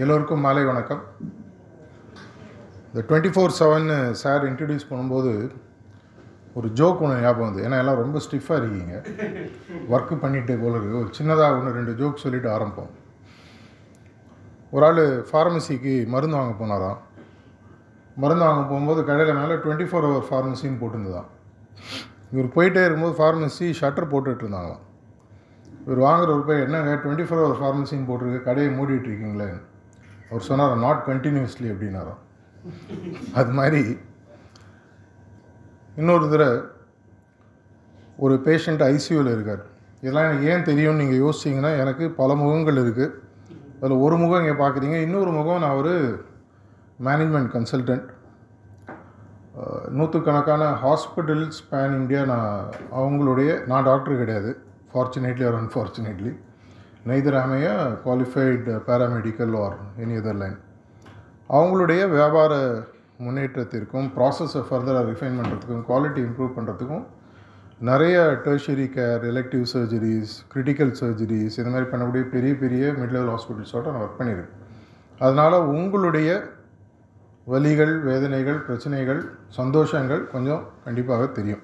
எல்லோருக்கும் மாலை வணக்கம். இந்த twenty four seven sir introduce பண்ணும்போது ஒரு ஜோக் ஒன்று ஞாபகம் வந்து ஏன்னா எல்லாம் ரொம்ப ஸ்டிஃபாக இருக்கீங்க. ஒர்க்கு பண்ணிட்டு போல இருக்கு. ஒரு சின்னதாக ஒன்று ரெண்டு ஜோக் சொல்லிட்டு ஆரம்பிப்போம். ஒரு ஆள் ஃபார்மசிக்கு மருந்து வாங்க போனாராம். மருந்து வாங்க போகும்போது கடையில் மேலே டுவெண்ட்டி ஃபோர் ஹவர் ஃபார்மசின்னு போட்டிருந்ததான் இவர் போயிட்டே இருக்கும்போது ஃபார்மசி ஷட்டர் போட்டுட்டு இருந்தாங்களாம். இவர் வாங்குற ஒரு போய் என்னங்க? டுவெண்ட்டி ஃபோர் ஹவர் ஃபார்மசின்னு போட்டிருக்கு. கடையை மூடிட்டு இருக்கீங்களே அவர் சொன்னார் நாட் கண்டினியூஸ்லி அப்படின்னாராம் அது மாதிரி இன்னொரு தடவை ஒரு பேஷண்ட் ஐசியூவில் இருக்கார். இதெல்லாம் எனக்கு ஏன் தெரியும்னு நீங்கள் யோசிச்சிங்கன்னா எனக்கு பல முகங்கள் இருக்குது அதில் ஒரு முகம் இங்கே பார்க்குறீங்க இன்னொரு முகம் நான் ஒரு மேனேஜ்மெண்ட் கன்சல்டன்ட் நூற்றுக்கணக்கான ஹாஸ்பிட்டல்ஸ் பேன் இண்டியா நான் அவங்களுடைய நான் டாக்டர் கிடையாது. Fortunately or unfortunately neither am I a qualified paramedical or any other line அவங்களுடைய வியாபார முன்னேற்றத்திற்கும் ப்ராசஸை ஃபர்தராக ரிஃபைன் பண்ணுறதுக்கும் குவாலிட்டி இம்ப்ரூவ் பண்ணுறதுக்கும் நிறைய tertiary care elective surgeries critical surgeries இந்த மாதிரி பண்ணக்கூடிய பெரிய பெரிய மிட் லெவல் ஹாஸ்பிட்டல்ஸோட நான் ஒர்க் பண்ணியிருக்கேன். அதனால் உங்களுடைய வலிகள் வேதனைகள் பிரச்சனைகள் சந்தோஷங்கள் கொஞ்சம் கண்டிப்பாக தெரியும்.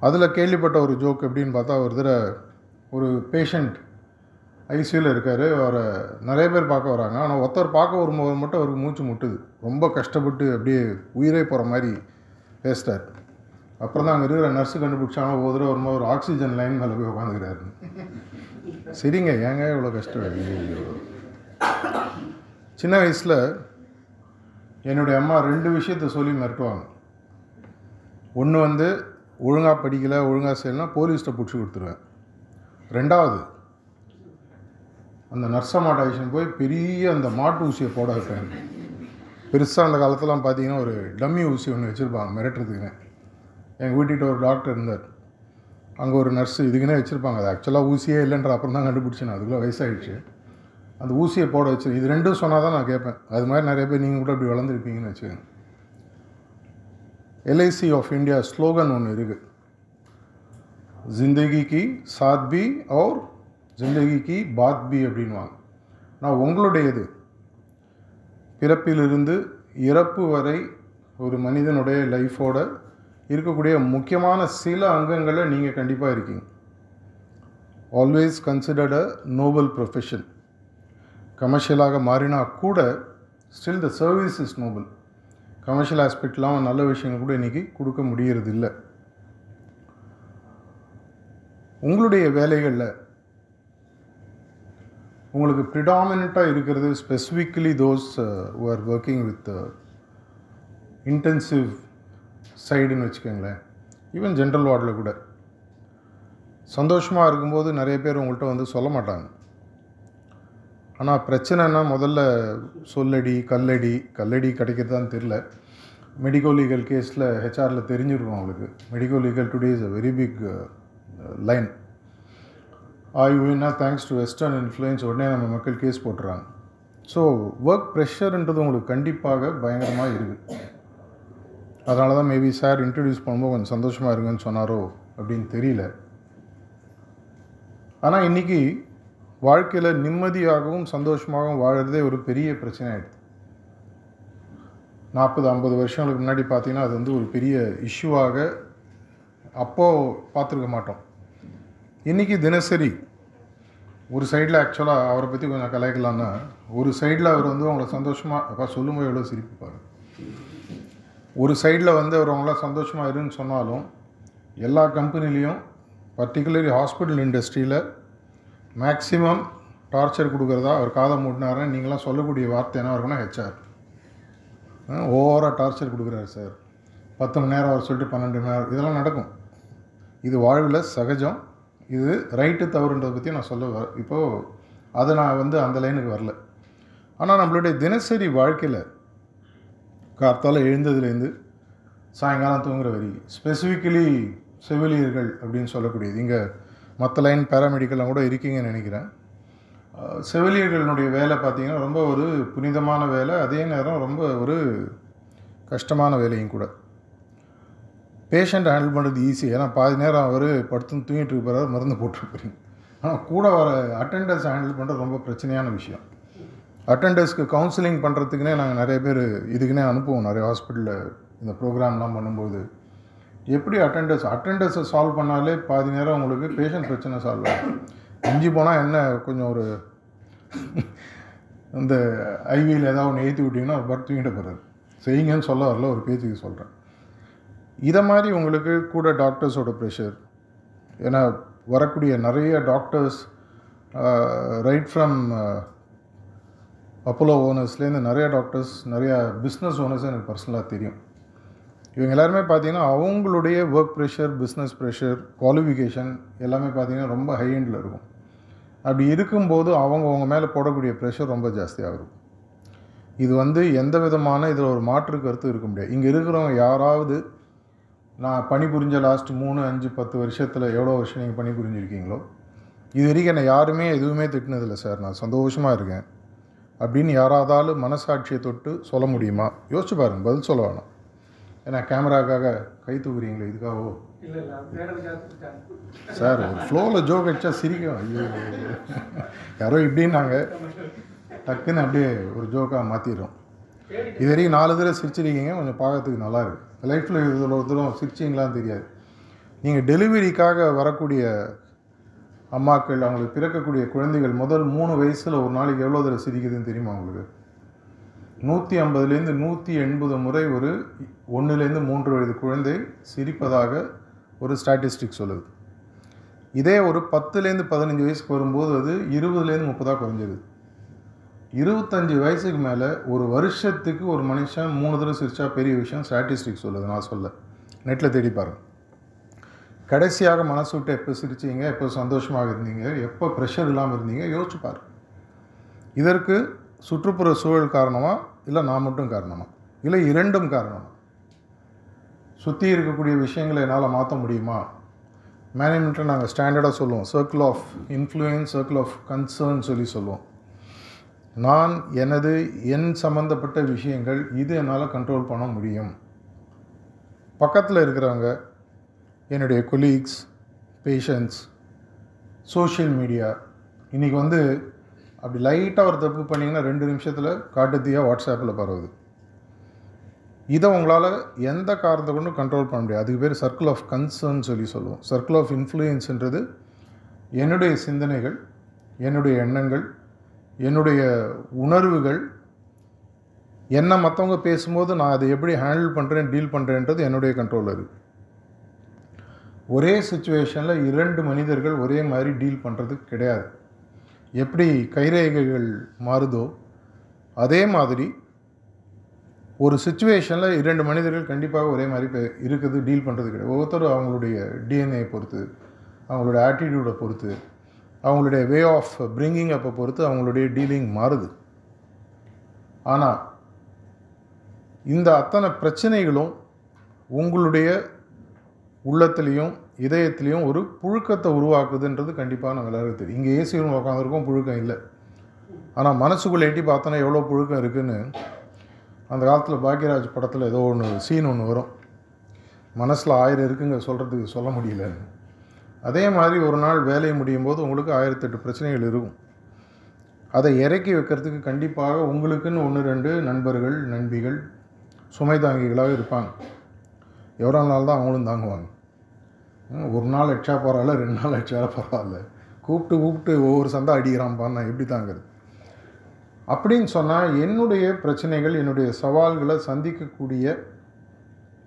அதில் கேள்விப்பட்ட ஒரு ஜோக் எப்படின்னு பார்த்தா ஒரு தடவை ஒரு பேஷண்ட் ஐசியூவில் இருக்கார். அவரை நிறைய பேர் பார்க்க வராங்க. ஆனால் ஒருத்தர் பார்க்க வரும்போது மட்டும் அவருக்கு மூச்சு முட்டுது. ரொம்ப கஷ்டப்பட்டு அப்படியே உயிரே போகிற மாதிரி பேசிட்டார் அப்புறம் தான் அங்கே இருக்கிற நர்ஸு கண்டுபிடிச்சாங்க. ஒரு தடவை வரும்போது ஒரு ஆக்சிஜன் லைன் மேலே போய் உட்காந்துக்கிறாரு சரிங்க. ஏங்க இவ்வளோ கஷ்டம்? சின்ன வயசில் என்னுடைய அம்மா ரெண்டு விஷயத்த சொல்லி மிரட்டுவாங்க. ஒன்று வந்து ஒழுங்காக படிக்கலை ஒழுங்காக செய்யலைன்னா போலீஸ்கிட்ட பிடிச்சி கொடுத்துருவேன். ரெண்டாவது அந்த நர்சமாட்ட ஆக்ஷன் போய் பெரிய அந்த மாட்டு ஊசியை போட வைப்பேன். பெருசாக அந்த காலத்துலாம் பார்த்தீங்கன்னா ஒரு டம்மி ஊசி ஒன்று வச்சுருப்பாங்க மிரட்டுறதுக்குன்னு. எங்கள் வீட்டுக்கிட்ட ஒரு டாக்டர் இருந்தார். அங்கே ஒரு நர்ஸு இதுக்குன்னே வச்சுருப்பாங்க அது ஆக்சுவலாக ஊசியே இல்லைன்ற அப்புறம் தான் கண்டுபிடிச்சேன் அதுக்குள்ளே வயசாகிடுச்சு அந்த ஊசியை போட வச்சு இது ரெண்டும் சொன்னால் தான் நான் கேட்பேன். அது மாதிரி நிறைய பேர் நீங்கள் கூட இப்படி வளர்ந்துருப்பீங்கன்னு வச்சுக்கோங்க. எல்ஐசி ஆஃப் இந்தியா ஸ்லோகன் ஒன்று இருக்குது ஜிந்தகி கி சாத் பி और ஜிந்தகி கி பாத் பி அப்படின்வாங்க நான் உங்களுடையது. பிறப்பிலிருந்து இறப்பு வரை ஒரு மனிதனுடைய லைஃபோட இருக்கக்கூடிய முக்கியமான சில அங்கங்களை நீங்கள் கண்டிப்பாக இருக்கீங்க. Always considered a noble profession கமர்ஷியலாக மாறினா கூட still the service is noble commercial ஆஸ்பெக்ட்லாம் நல்ல விஷயங்கள் கூட இன்றைக்கி கொடுக்க முடியறதில்லை. உங்களுடைய வேலைகளில் உங்களுக்கு ப்ரிடாமினண்ட்டாக இருக்கிறது specifically those are working with intensive சைடுன்னு வச்சுக்கோங்களேன். ஈவன் ஜென்ரல் வார்டில் கூட. சந்தோஷமாக இருக்கும்போது நிறைய பேர் உங்கள்கிட்ட வந்து சொல்ல மாட்டாங்க. ஆனால் பிரச்சனைனா முதல்ல சொல்லடி கல்லடி கல்லடி கிடைக்கிறதான்னு தெரில மெடிக்கோ லீகல் கேஸில் ஹெச்ஆரில் தெரிஞ்சிருக்கும் அவங்களுக்கு. Medico legal today is a very big line. ஆய்வுனா thanks to western influence உடனே நம்ம மக்கள் கேஸ் போட்டுறாங்க. ஸோ ஒர்க் ப்ரெஷர்ன்றது உங்களுக்கு கண்டிப்பாக பயங்கரமாக இருக்குது அதனால தான் மேபி சார் இன்ட்ரடியூஸ் பண்ணும்போது கொஞ்சம் சந்தோஷமாக இருங்கன்னு சொன்னாரோ அப்படின்னு தெரியல. ஆனால் இன்றைக்கி வாழ்க்கையில் நிம்மதியாகவும் சந்தோஷமாகவும் வாழறதே ஒரு பெரிய பிரச்சனை ஆகிடுது நாற்பது ஐம்பது வருஷங்களுக்கு முன்னாடி பார்த்தீங்கன்னா அது வந்து ஒரு பெரிய இஷ்யூவாக அப்போது பார்த்துருக்க மாட்டோம். இன்றைக்கி தினசரி ஒரு சைடில் ஆக்சுவலாக அவரை பற்றி கொஞ்சம் கலாய்க்கலாம்னா ஒரு சைடில் அவர் வந்து அவங்கள சந்தோஷமாக அப்பா சொல்லும்போது எவ்வளோ சிரிப்புப்பார் ஒரு சைடில் வந்து அவர் அவங்களாம் சந்தோஷமாக இருன்னு சொன்னாலும் எல்லா கம்பெனிலையும் பர்டிகுலர்லி ஹாஸ்பிட்டல் இண்டஸ்ட்ரியில் மேக்ஸிமம் டார்ச்சர் கொடுக்குறதா அவர் காதை மூட்டினாருன்னு நீங்களாம் சொல்லக்கூடிய வார்த்தை என்ன இருக்குன்னா ஹெச்ஆர் ஓவராக டார்ச்சர் கொடுக்குறாரு சார். பத்து மணி நேரம் அவர் சொல்லிட்டு பன்னெண்டு மணி நேரம் இதெல்லாம் நடக்கும். இது வாழ்வில் சகஜம். இது ரைட்டு தவறுன்றதை பற்றி நான் சொல்ல வர இப்போது அதை நான் வந்து அந்த லைனுக்கு வரல. ஆனால் நம்மளுடைய தினசரி வாழ்க்கையில் கார்த்தால் எழுந்ததுலேருந்து சாயங்காலம் தூங்குற வரி ஸ்பெசிஃபிக்கலி செவிலியர்கள் அப்படின்னு சொல்லக்கூடியது. இங்கே மற்ற லைன் பேராமெடிக்கல்லாம் கூட இருக்கீங்கன்னு நினைக்கிறேன். செவிலியர்களுடைய வேலை பார்த்திங்கன்னா ரொம்ப ஒரு புனிதமான வேலை. அதே நேரம் ரொம்ப ஒரு கஷ்டமான வேலையும் கூட. பேஷண்ட் ஹேண்டில் பண்ணுறது ஈஸி ஏன்னா பாதி நேரம் அவர் படுத்து தூங்கிட்டு இருப்பார் மருந்து போட்டிருப்பீங்க. ஆனால் கூட வர அட்டெண்டர்ஸ் ஹேண்டில் பண்ணுறது ரொம்ப பிரச்சனையான விஷயம். அட்டெண்டர்ஸ்க்கு கவுன்சிலிங் பண்ணுறதுக்குனே நாங்கள் நிறைய பேர் இதுக்குன்னே அனுப்புவோம். நிறைய ஹாஸ்பிட்டலில் இந்த ப்ரோக்ராம்லாம் பண்ணும்போது. எப்படி அட்டெண்டர்ஸ் அட்டெண்டர்ஸை சால்வ் பண்ணாலே பாதி நேரம் உங்களுக்கு பேஷண்ட் பிரச்சனை சால்வ் ஆகும். மிஞ்சி போனால் என்ன கொஞ்சம் ஒரு இந்த ஐவியில் ஏதாவது ஒன்று ஏற்றி விட்டிங்கன்னா ஒரு பர் தூங்கிட்டு போகிறார் செய்யுங்கன்னு சொல்ல வரல ஒரு பேச்சுக்கு சொல்கிறேன் இதை மாதிரி உங்களுக்கு கூட டாக்டர்ஸோட ப்ரெஷர் ஏன்னா வரக்கூடிய நிறைய டாக்டர்ஸ் ரைட் ஃப்ரம் அப்போலோ ஓனர்ஸ்லேருந்து நிறைய டாக்டர்ஸ் நிறையா பிஸ்னஸ் ஓனர்ஸ் எனக்கு பர்சனலாக தெரியும். இவங்க எல்லாருமே பார்த்தீங்கன்னா அவங்களுடைய work pressure business pressure qualification எல்லாமே பார்த்தீங்கன்னா ரொம்ப ஹை எண்டில் இருக்கும். அப்படி இருக்கும்போது அவங்க அவங்க மேலே போடக்கூடிய ப்ரெஷர் ரொம்ப ஜாஸ்தியாக இருக்கும். இது வந்து எந்த விதமான இதில் ஒரு மாற்று கருத்து இருக்க முடியாது. இங்கே இருக்கிறவங்க யாராவது நான் பணிபுரிஞ்ச லாஸ்ட் மூணு அஞ்சு பத்து வருஷத்தில் எவ்வளோ வருஷம் நீங்கள் பணிபுரிஞ்சிருக்கீங்களோ? இது வரைக்கும் என்னை யாருமே எதுவுமே திட்டினதில்லை சார் நான் சந்தோஷமாக இருக்கேன். அப்படின்னு யாராவது மனசாட்சியை தொட்டு சொல்ல முடியுமா? யோசிச்சு பாருங்க பதில் சொல்ல வேணாம். ஏன்னா கேமராக்காக கை தூக்குறீங்களே இதுக்காகவோ. சார் ஒரு ஃப்ளோவில் ஜோக் அடிச்சா சிரிக்கும். ஐயோ. யாரோ இப்படின்னாங்க. டக்குன்னு அப்படியே ஒரு ஜோக்காக மாற்றிடுறோம் இது வரைக்கும் நாலு தடவை சிரிச்சிருக்கீங்க கொஞ்சம் பார்க்கறதுக்கு நல்லா இருக்கு. லைஃப்பில் இதில் ஒருத்தரும் தூரம் சிரிச்சிங்களான்னு தெரியாது. நீங்கள் டெலிவரிக்காக வரக்கூடிய அம்மாக்கள் அவங்களுக்கு பிறக்கக்கூடிய குழந்தைகள் முதல் மூணு வயசில் ஒரு நாளைக்கு எவ்வளோ தடவை சிரிக்குதுன்னு தெரியுமா உங்களுக்கு? நூற்றி ஐம்பதுலேருந்து நூற்றி எண்பது முறை ஒரு ஒன்றுலேருந்து மூன்று வயது குழந்தை சிரிப்பதாக ஒரு ஸ்டாட்டிஸ்டிக் சொல்லுது. இதே ஒரு பத்துலேருந்து பதினஞ்சு வயசுக்கு வரும்போது அது இருபதுலேருந்து முப்பதாக குறைஞ்சிருது. இருபத்தஞ்சி வயசுக்கு மேலே ஒரு வருஷத்துக்கு ஒரு மனுஷன் மூணு தடவை சிரிச்சா பெரிய விஷயம். ஸ்டாட்டிஸ்டிக் சொல்லுது நான் சொல்ல. நெட்டில் தேடி பாருங்கள் கடைசியாக மனசு விட்டு எப்போ சிரிச்சீங்க எப்போ சந்தோஷமாக இருந்தீங்க எப்போ ப்ரெஷர் இல்லாமல் இருந்தீங்க யோசிச்சு பாரு இதற்கு சுற்றுப்புற சூழல் காரணமா இல்லை நான் மட்டும் காரணமா இல்லை இரண்டும் காரணம்? சுற்றி இருக்கக்கூடிய விஷயங்களை என்னால் மாற்ற முடியுமா? மேனேஜ்மெண்ட்டை நாங்கள் ஸ்டாண்டர்டாக சொல்லுவோம். Circle of influence circle of concern சொல்லி சொல்லுவோம். நான் எனது என் சம்மந்தப்பட்ட விஷயங்கள் இது என்னால் கண்ட்ரோல் பண்ண முடியும். பக்கத்தில் இருக்கிறவங்க என்னுடைய கொலீக்ஸ் பேஷண்ட்ஸ் சோஷியல் மீடியா இன்றைக்கி வந்து அப்படி லைட்டாக ஒரு தப்பு பண்ணிங்கன்னா ரெண்டு நிமிஷத்தில் காட்டுத்தீயாக வாட்ஸ்அப்பில் பரவுது. இதை உங்களால் எந்த காரணத்தை கொண்டும் கண்ட்ரோல் பண்ண முடியாது. அதுக்கு பேர் சர்க்கிள் ஆஃப் கன்சர்ன் சொல்லி சொல்லுவோம். சர்க்கிள் ஆஃப் இன்ஃப்ளூயன்ஸ்ன்றது என்னுடைய சிந்தனைகள் என்னுடைய எண்ணங்கள் என்னுடைய உணர்வுகள் என்ன மற்றவங்க பேசும்போது நான் அதை எப்படி ஹேண்டில் பண்ணுறேன் டீல் பண்ணுறேன்றது என்னுடைய கண்ட்ரோலில் இருக்குது ஒரே சுச்சுவேஷனில் இரண்டு மனிதர்கள் ஒரே மாதிரி டீல் பண்ணுறது கிடையாது. எப்படி கைரேகைகள் மாறுதோ அதே மாதிரி ஒரு சுச்சுவேஷனில் இரண்டு மனிதர்கள் கண்டிப்பாக ஒரே மாதிரி பே- இருக்குது டீல் பண்ணுறது கிடையாது. ஒவ்வொருத்தரும் அவங்களுடைய டிஎன்ஏ பொறுத்து அவங்களுடைய ஆட்டிடியூடை பொறுத்து அவங்களுடைய வே ஆஃப் பிரிங்கிங் அப்போ பொறுத்து அவங்களுடைய டீலிங் மாறுது. ஆனால் இந்த அத்தனை பிரச்சனைகளும் உங்களுடைய உள்ளத்துலேயும் இதயத்துலேயும் ஒரு புழுக்கத்தை உருவாக்குதுன்றது கண்டிப்பாக நம்ம எல்லாருக்கும் தெரியும். இங்கே ஏசி ரூம் உட்காந்துருக்கோம் புழுக்கம் இல்லை. ஆனால் மனசுக்குள்ளே எட்டி பார்த்தோன்னா எவ்வளோ புழுக்கம் இருக்குதுன்னு அந்த காலத்தில் பாக்யராஜ் படத்தில் ஏதோ ஒன்று சீன் ஒன்று வரும். மனசில் ஆயிரம் இருக்குங்க சொல்கிறதுக்கு சொல்ல முடியலன்னு. அதே மாதிரி ஒரு நாள் வேலை முடியும் போது உங்களுக்கு ஆயிரத்தெட்டு பிரச்சனைகள் இருக்கும். அதை இறக்கி வைக்கிறதுக்கு கண்டிப்பாக உங்களுக்குன்னு ஒன்று ரெண்டு நண்பர்கள் நண்பிகள் சுமை தாங்கிகளாக இருப்பாங்க. எவ்வளோ நாள் தான் அவங்களும் தாங்குவாங்க. ஒரு நாள் எக்ஸ்ட்ரா பரவாயில்ல ரெண்டு நாள் எக்ஸ்ட்ரா பரவாயில்ல கூப்பிட்டு கூப்பிட்டு ஒவ்வொரு சந்தா அடிக்கிறான்ப்பா நான் எப்படி தாங்கிறது? அப்படின்னு சொன்னால் என்னுடைய பிரச்சனைகள் என்னுடைய சவால்களை சந்திக்கக்கூடிய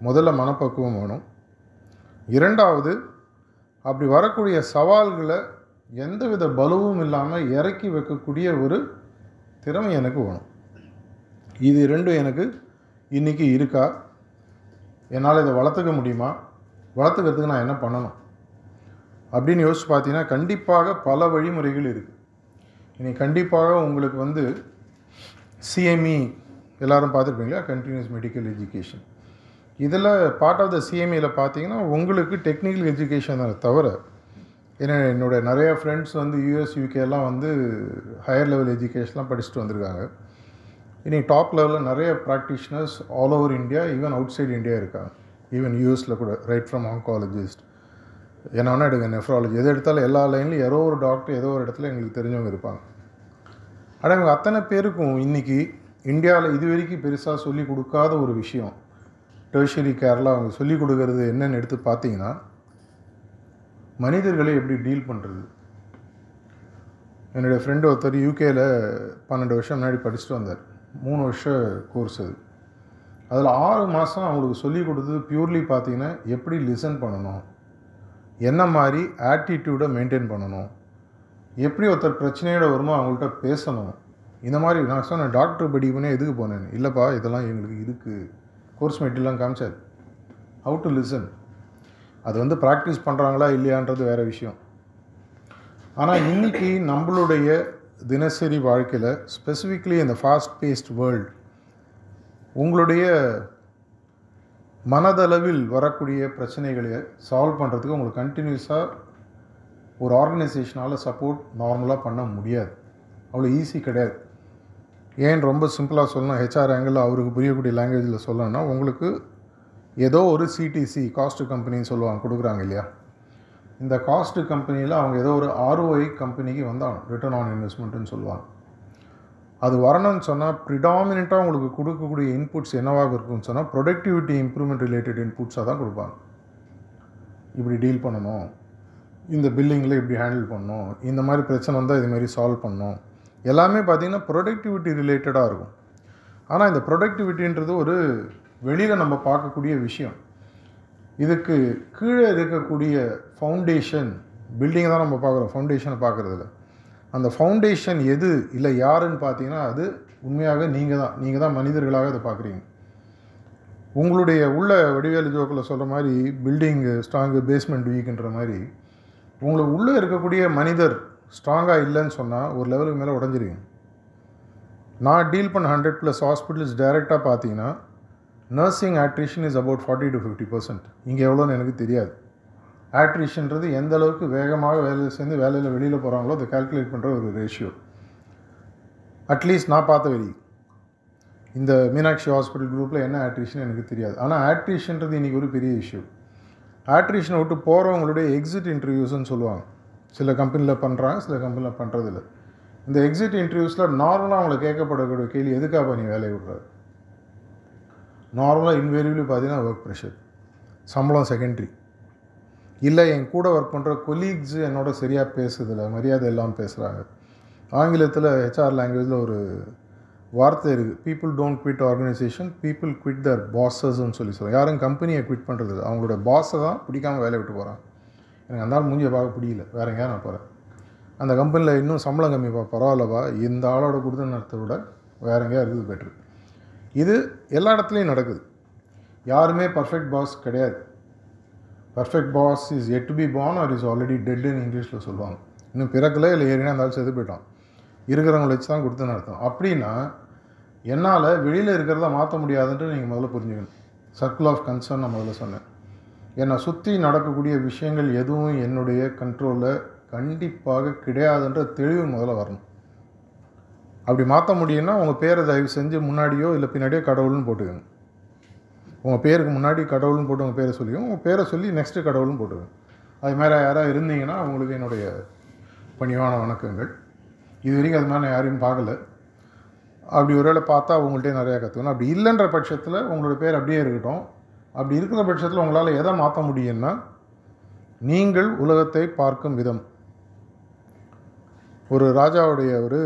முதல்ல மனப்பக்குவம் வேணும். இரண்டாவது அப்படி வரக்கூடிய சவால்களை எந்தவித பலுவும் இல்லாமல் இறக்கி வைக்கக்கூடிய ஒரு திறமை எனக்கு வேணும். இது ரெண்டும் எனக்கு இன்றைக்கி இருக்கா? என்னால் இதை வளர்த்துக்க முடியுமா? வளர்த்துக்கிறதுக்கு நான் என்ன பண்ணணும்? அப்படின்னு யோசிச்சு பார்த்தீங்கன்னா கண்டிப்பாக பல வழிமுறைகள் இருக்குது இனி கண்டிப்பாக உங்களுக்கு வந்து சிஎம்இ எல்லோரும் பார்த்துருப்பீங்களா? கண்டினியூஸ் மெடிக்கல் எஜுகேஷன் இதில் பார்ட் ஆஃப் த சிஎம்ஏயில் பார்த்தீங்கன்னா உங்களுக்கு டெக்னிக்கல் எஜுகேஷன் தவிர ஏன்னா என்னோட நிறைய ஃப்ரெண்ட்ஸ் வந்து யூஎஸ் யூகேலாம் வந்து ஹையர் லெவல் எஜுகேஷன்லாம் படிச்சுட்டு வந்திருக்காங்க. இன்றைக்கி டாப் லெவலில் நிறைய practitioners all over India even outside India இருக்காங்க ஈவன் யூஎஸில் கூட ரைட் ஃப்ரம் ஆங்காலஜிஸ்ட் என்ன வேணால் எடுங்க நெஃப்ராலஜி எது எடுத்தாலும் எல்லா லைன்லையும் ஏதோ ஒரு டாக்டர் ஏதோ ஒரு இடத்துல எங்களுக்கு தெரிஞ்சவங்க இருப்பாங்க. ஆனால் இவங்க அத்தனை பேருக்கும் இன்றைக்கி இந்தியாவில் இது வரைக்கும் பெருசாக சொல்லி கொடுக்காத ஒரு விஷயம் டெர்ஷரி கேரில் அவங்க சொல்லிக் கொடுக்கறது என்னன்னு எடுத்து பார்த்தீங்கன்னா மனிதர்களை எப்படி டீல் பண்ணுறது என்னுடைய ஃப்ரெண்டு ஒருத்தர் யூகேயில் பன்னெண்டு வருஷம் முன்னாடி படிச்சுட்டு வந்தார். மூணு வருஷம் கோர்ஸ் அது. அதில் ஆறு மாதம் அவங்களுக்கு சொல்லி கொடுத்தது பியூர்லி பார்த்தீங்கன்னா எப்படி லிசன் பண்ணணும்? என்ன மாதிரி ஆட்டிடியூடை மெயின்டைன் பண்ணணும்? எப்படி ஒருத்தர் பிரச்சனையோட வருமோ அவங்கள்ட்ட பேசணும்? இந்த மாதிரி நான் சொன்னேன் டாக்டர் படிப்புனே எதுக்கு போனேன் இல்லைப்பா இதெல்லாம் எங்களுக்கு இருக்குது கோர்ஸ் மெட்டீரியல்லாம் காமிச்சார். ஹவு டு லிசன் அது வந்து ப்ராக்டிஸ் பண்ணுறாங்களா இல்லையான்றது வேறு விஷயம். ஆனால் இன்றைக்கி நம்மளுடைய தினசரி வாழ்க்கையில் ஸ்பெசிஃபிக்லி இந்த ஃபாஸ்ட் பேஸ்ட் வேர்ல்டு உங்களுடைய மனதளவில் வரக்கூடிய பிரச்சனைகளை சால்வ் பண்ணுறதுக்கு உங்களுக்கு கண்டினியூஸாக ஒரு ஆர்கனைசேஷனால் சப்போர்ட் நார்மலாக பண்ண முடியாது. அவ்வளோ ஈஸி கிடையாது. ஏன் ரொம்ப சிம்பிளாக சொல்லணும்? ஹெச்ஆர் ஆங்கிள் அவருக்கு புரியக்கூடிய லாங்குவேஜில் சொல்லணும்னா உங்களுக்கு ஏதோ ஒரு சிடிசி காஸ்ட் கம்பெனின்னு சொல்லுவாங்க கொடுக்குறாங்க இல்லையா? இந்த காஸ்ட் கம்பெனியில் அவங்க ஏதோ ஒரு ஆர்ஓஐ கம்பெனிக்கு வந்தாங்க ரிட்டர்ன் ஆன் இன்வெஸ்ட்மெண்ட்டுன்னு சொல்லுவாங்க. அது வரணும்னு சொன்னால் ப்ரிடாமினெண்ட்டாக உங்களுக்கு கொடுக்கக்கூடிய இன்புட்ஸ் என்னவாக இருக்கும்னு சொன்னால் ப்ரொடக்டிவிட்டி இம்ப்ரூவ்மெண்ட் ரிலேட்டட் இன்புட்ஸாக தான் கொடுப்பாங்க. இப்படி டீல் பண்ணணும். இந்த பில்லிங்கில் இப்படி ஹேண்டில் பண்ணணும். இந்த மாதிரி பிரச்சனை வந்தால் இது மாதிரி சால்வ் பண்ணணும். எல்லாமே பார்த்திங்கன்னா ப்ரொடக்டிவிட்டி ரிலேட்டடாக இருக்கும். ஆனால் இந்த ப்ரொடக்டிவிட்டின்றது ஒரு வெளியில் நம்ம பார்க்கக்கூடிய விஷயம். இதுக்கு கீழே இருக்கக்கூடிய ஃபவுண்டேஷன் பில்டிங்கை தான் நம்ம பார்க்குறோம். ஃபவுண்டேஷனை பார்க்குறதுல அந்த ஃபவுண்டேஷன் எது இல்லை யாருன்னு பார்த்தீங்கன்னா அது உண்மையாக நீங்கள் தான். நீங்கள் தான் மனிதர்களாக அதை பார்க்குறீங்க. உங்களுடைய உள்ள வடிவேலு ஜோக்கில் சொல்கிற மாதிரி பில்டிங்கு ஸ்ட்ராங்கு பேஸ்மெண்ட் வீக்குன்ற மாதிரி உங்களுக்கு உள்ளே இருக்கக்கூடிய மனிதர் ஸ்ட்ராங்காக இல்லைன்னு சொன்னால் ஒரு லெவலுக்கு மேலே உடஞ்சிருவீங்க. நான் டீல் பண்ண ஹண்ட்ரட் ப்ளஸ் ஹாஸ்பிட்டல்ஸ் டைரெக்டாக பார்த்தீங்கன்னா nursing attrition is about forty to fifty percent இங்கே எவ்வளோன்னு எனக்கு தெரியாது. ஆட்ரிஷன்றது எந்த அளவுக்கு வேகமாக வேலையில் சேர்ந்து வேலையில் வெளியில் போகிறாங்களோ அதை கால்குலேட் பண்ணுற ஒரு ரேஷியோ அட்லீஸ்ட் நான் பார்த்த வரி இந்த மீனாட்சி ஹாஸ்பிட்டல் குரூப்பில் என்ன ஆட்ரிஷன் எனக்கு தெரியாது. ஆனால் ஆட்ரிஷன்றது இன்றைக்கி ஒரு பெரிய இஷ்யூ ஆட்ரிஷனை விட்டு போகிறவங்களுடைய எக்ஸிட் இன்டர்வியூஸ்ன்னு சொல்லுவாங்க. சில கம்பெனியில் பண்ணுறாங்க சில கம்பெனியில் பண்ணுறதில்ல இந்த எக்ஸிட் இன்டர்வியூஸில் நார்மலாக அவங்களை கேட்கப்படக்கூடிய கேள்வி எதுக்காக நீ வேலையை விடுறாரு நார்மலாக இன்வேரியபிளி பார்த்தீங்கன்னா ஒர்க் ப்ரெஷர் சம்பளம் செகண்ட்ரி இல்லை என் கூட ஒர்க் பண்ணுற கொலீக்ஸு என்னோட சரியாக பேசுதில்ல மரியாதை இல்லாமல் பேசுகிறாங்க ஆங்கிலத்தில் ஹெச்ஆர் லாங்குவேஜில் ஒரு வார்த்தை இருக்குது people don't quit organisation people quit their பாஸஸ்ன்னு சொல்லி சொல்லுவாங்க யாரும் கம்பெனியை குவிட் பண்ணுறது அவங்களோட பாஸை தான் பிடிக்காமல் வேலையை விட்டு போகிறாங்க எனக்கு அந்த ஆள் மூஞ்சியை பார்க்க பிடிக்கல. வேற எங்கேயா நான் போகிறேன் அந்த கம்பெனியில் இன்னும் சம்பளம் கம்மிப்பா பரவாயில்லப்பா. இந்த ஆளோட கொடுத்த நேரத்தை விட வேற எங்கேயா இருக்குது பெட்ரு இது எல்லா இடத்துலையும் நடக்குது. யாருமே பர்ஃபெக்ட் பாஸ் கிடையாது. Perfect boss is yet to be born or is already டெட்னு இங்கிலீஷில் சொல்லுவாங்க. இன்னும் பிறக்கல இல்லை ஏறினா இருந்தாலும் செத்து போயிட்டான். இருக்கிறவங்களை வச்சு தான் கொடுத்துன்னு அர்த்தம் அப்படின்னா என்னால் வெளியில் இருக்கிறத மாற்ற முடியாதுன்ட்டு நீங்கள் முதல்ல புரிஞ்சுக்கணும். சர்க்கிள் ஆஃப் கன்சர்ன் நான் முதல்ல சொன்னேன். என்னை சுற்றி நடக்கக்கூடிய விஷயங்கள் எதுவும் என்னுடைய கண்ட்ரோலில் கண்டிப்பாக கிடையாதுன்ற தெளிவு முதல்ல வரணும். அப்படி மாற்ற முடியும்னா உங்கள் பேரை தயவு செஞ்சு முன்னாடியோ இல்லை பின்னாடியோ கடவுள்னு போட்டுக்கோங்க. உங்கள் பேருக்கு முன்னாடி கடவுள்னு போட்டு உங்கள் பேரை சொல்லியும் உங்கள் பேரை சொல்லி நெக்ஸ்ட்டு கடவுள்னு போட்டுக்கோங்க. அது மாதிரி யாராவது இருந்தீங்கன்னா அவங்களுக்கு என்னுடைய பணிவான வணக்கங்கள். இது வரைக்கும் அது மாதிரி நான் யாரையும் பார்க்கல. அப்படி ஒருவேளை பார்த்தா அவங்கள்ட்டே நிறையா கற்றுக்கணும் அப்படி இல்லைன்ற பட்சத்தில் உங்களோட பேர் அப்படியே இருக்கட்டும். அப்படி இருக்கிற பட்சத்தில் உங்களால் எதை மாற்ற முடியும்னா நீங்கள் உலகத்தை பார்க்கும் விதம். ஒரு ராஜாவுடைய ஒரு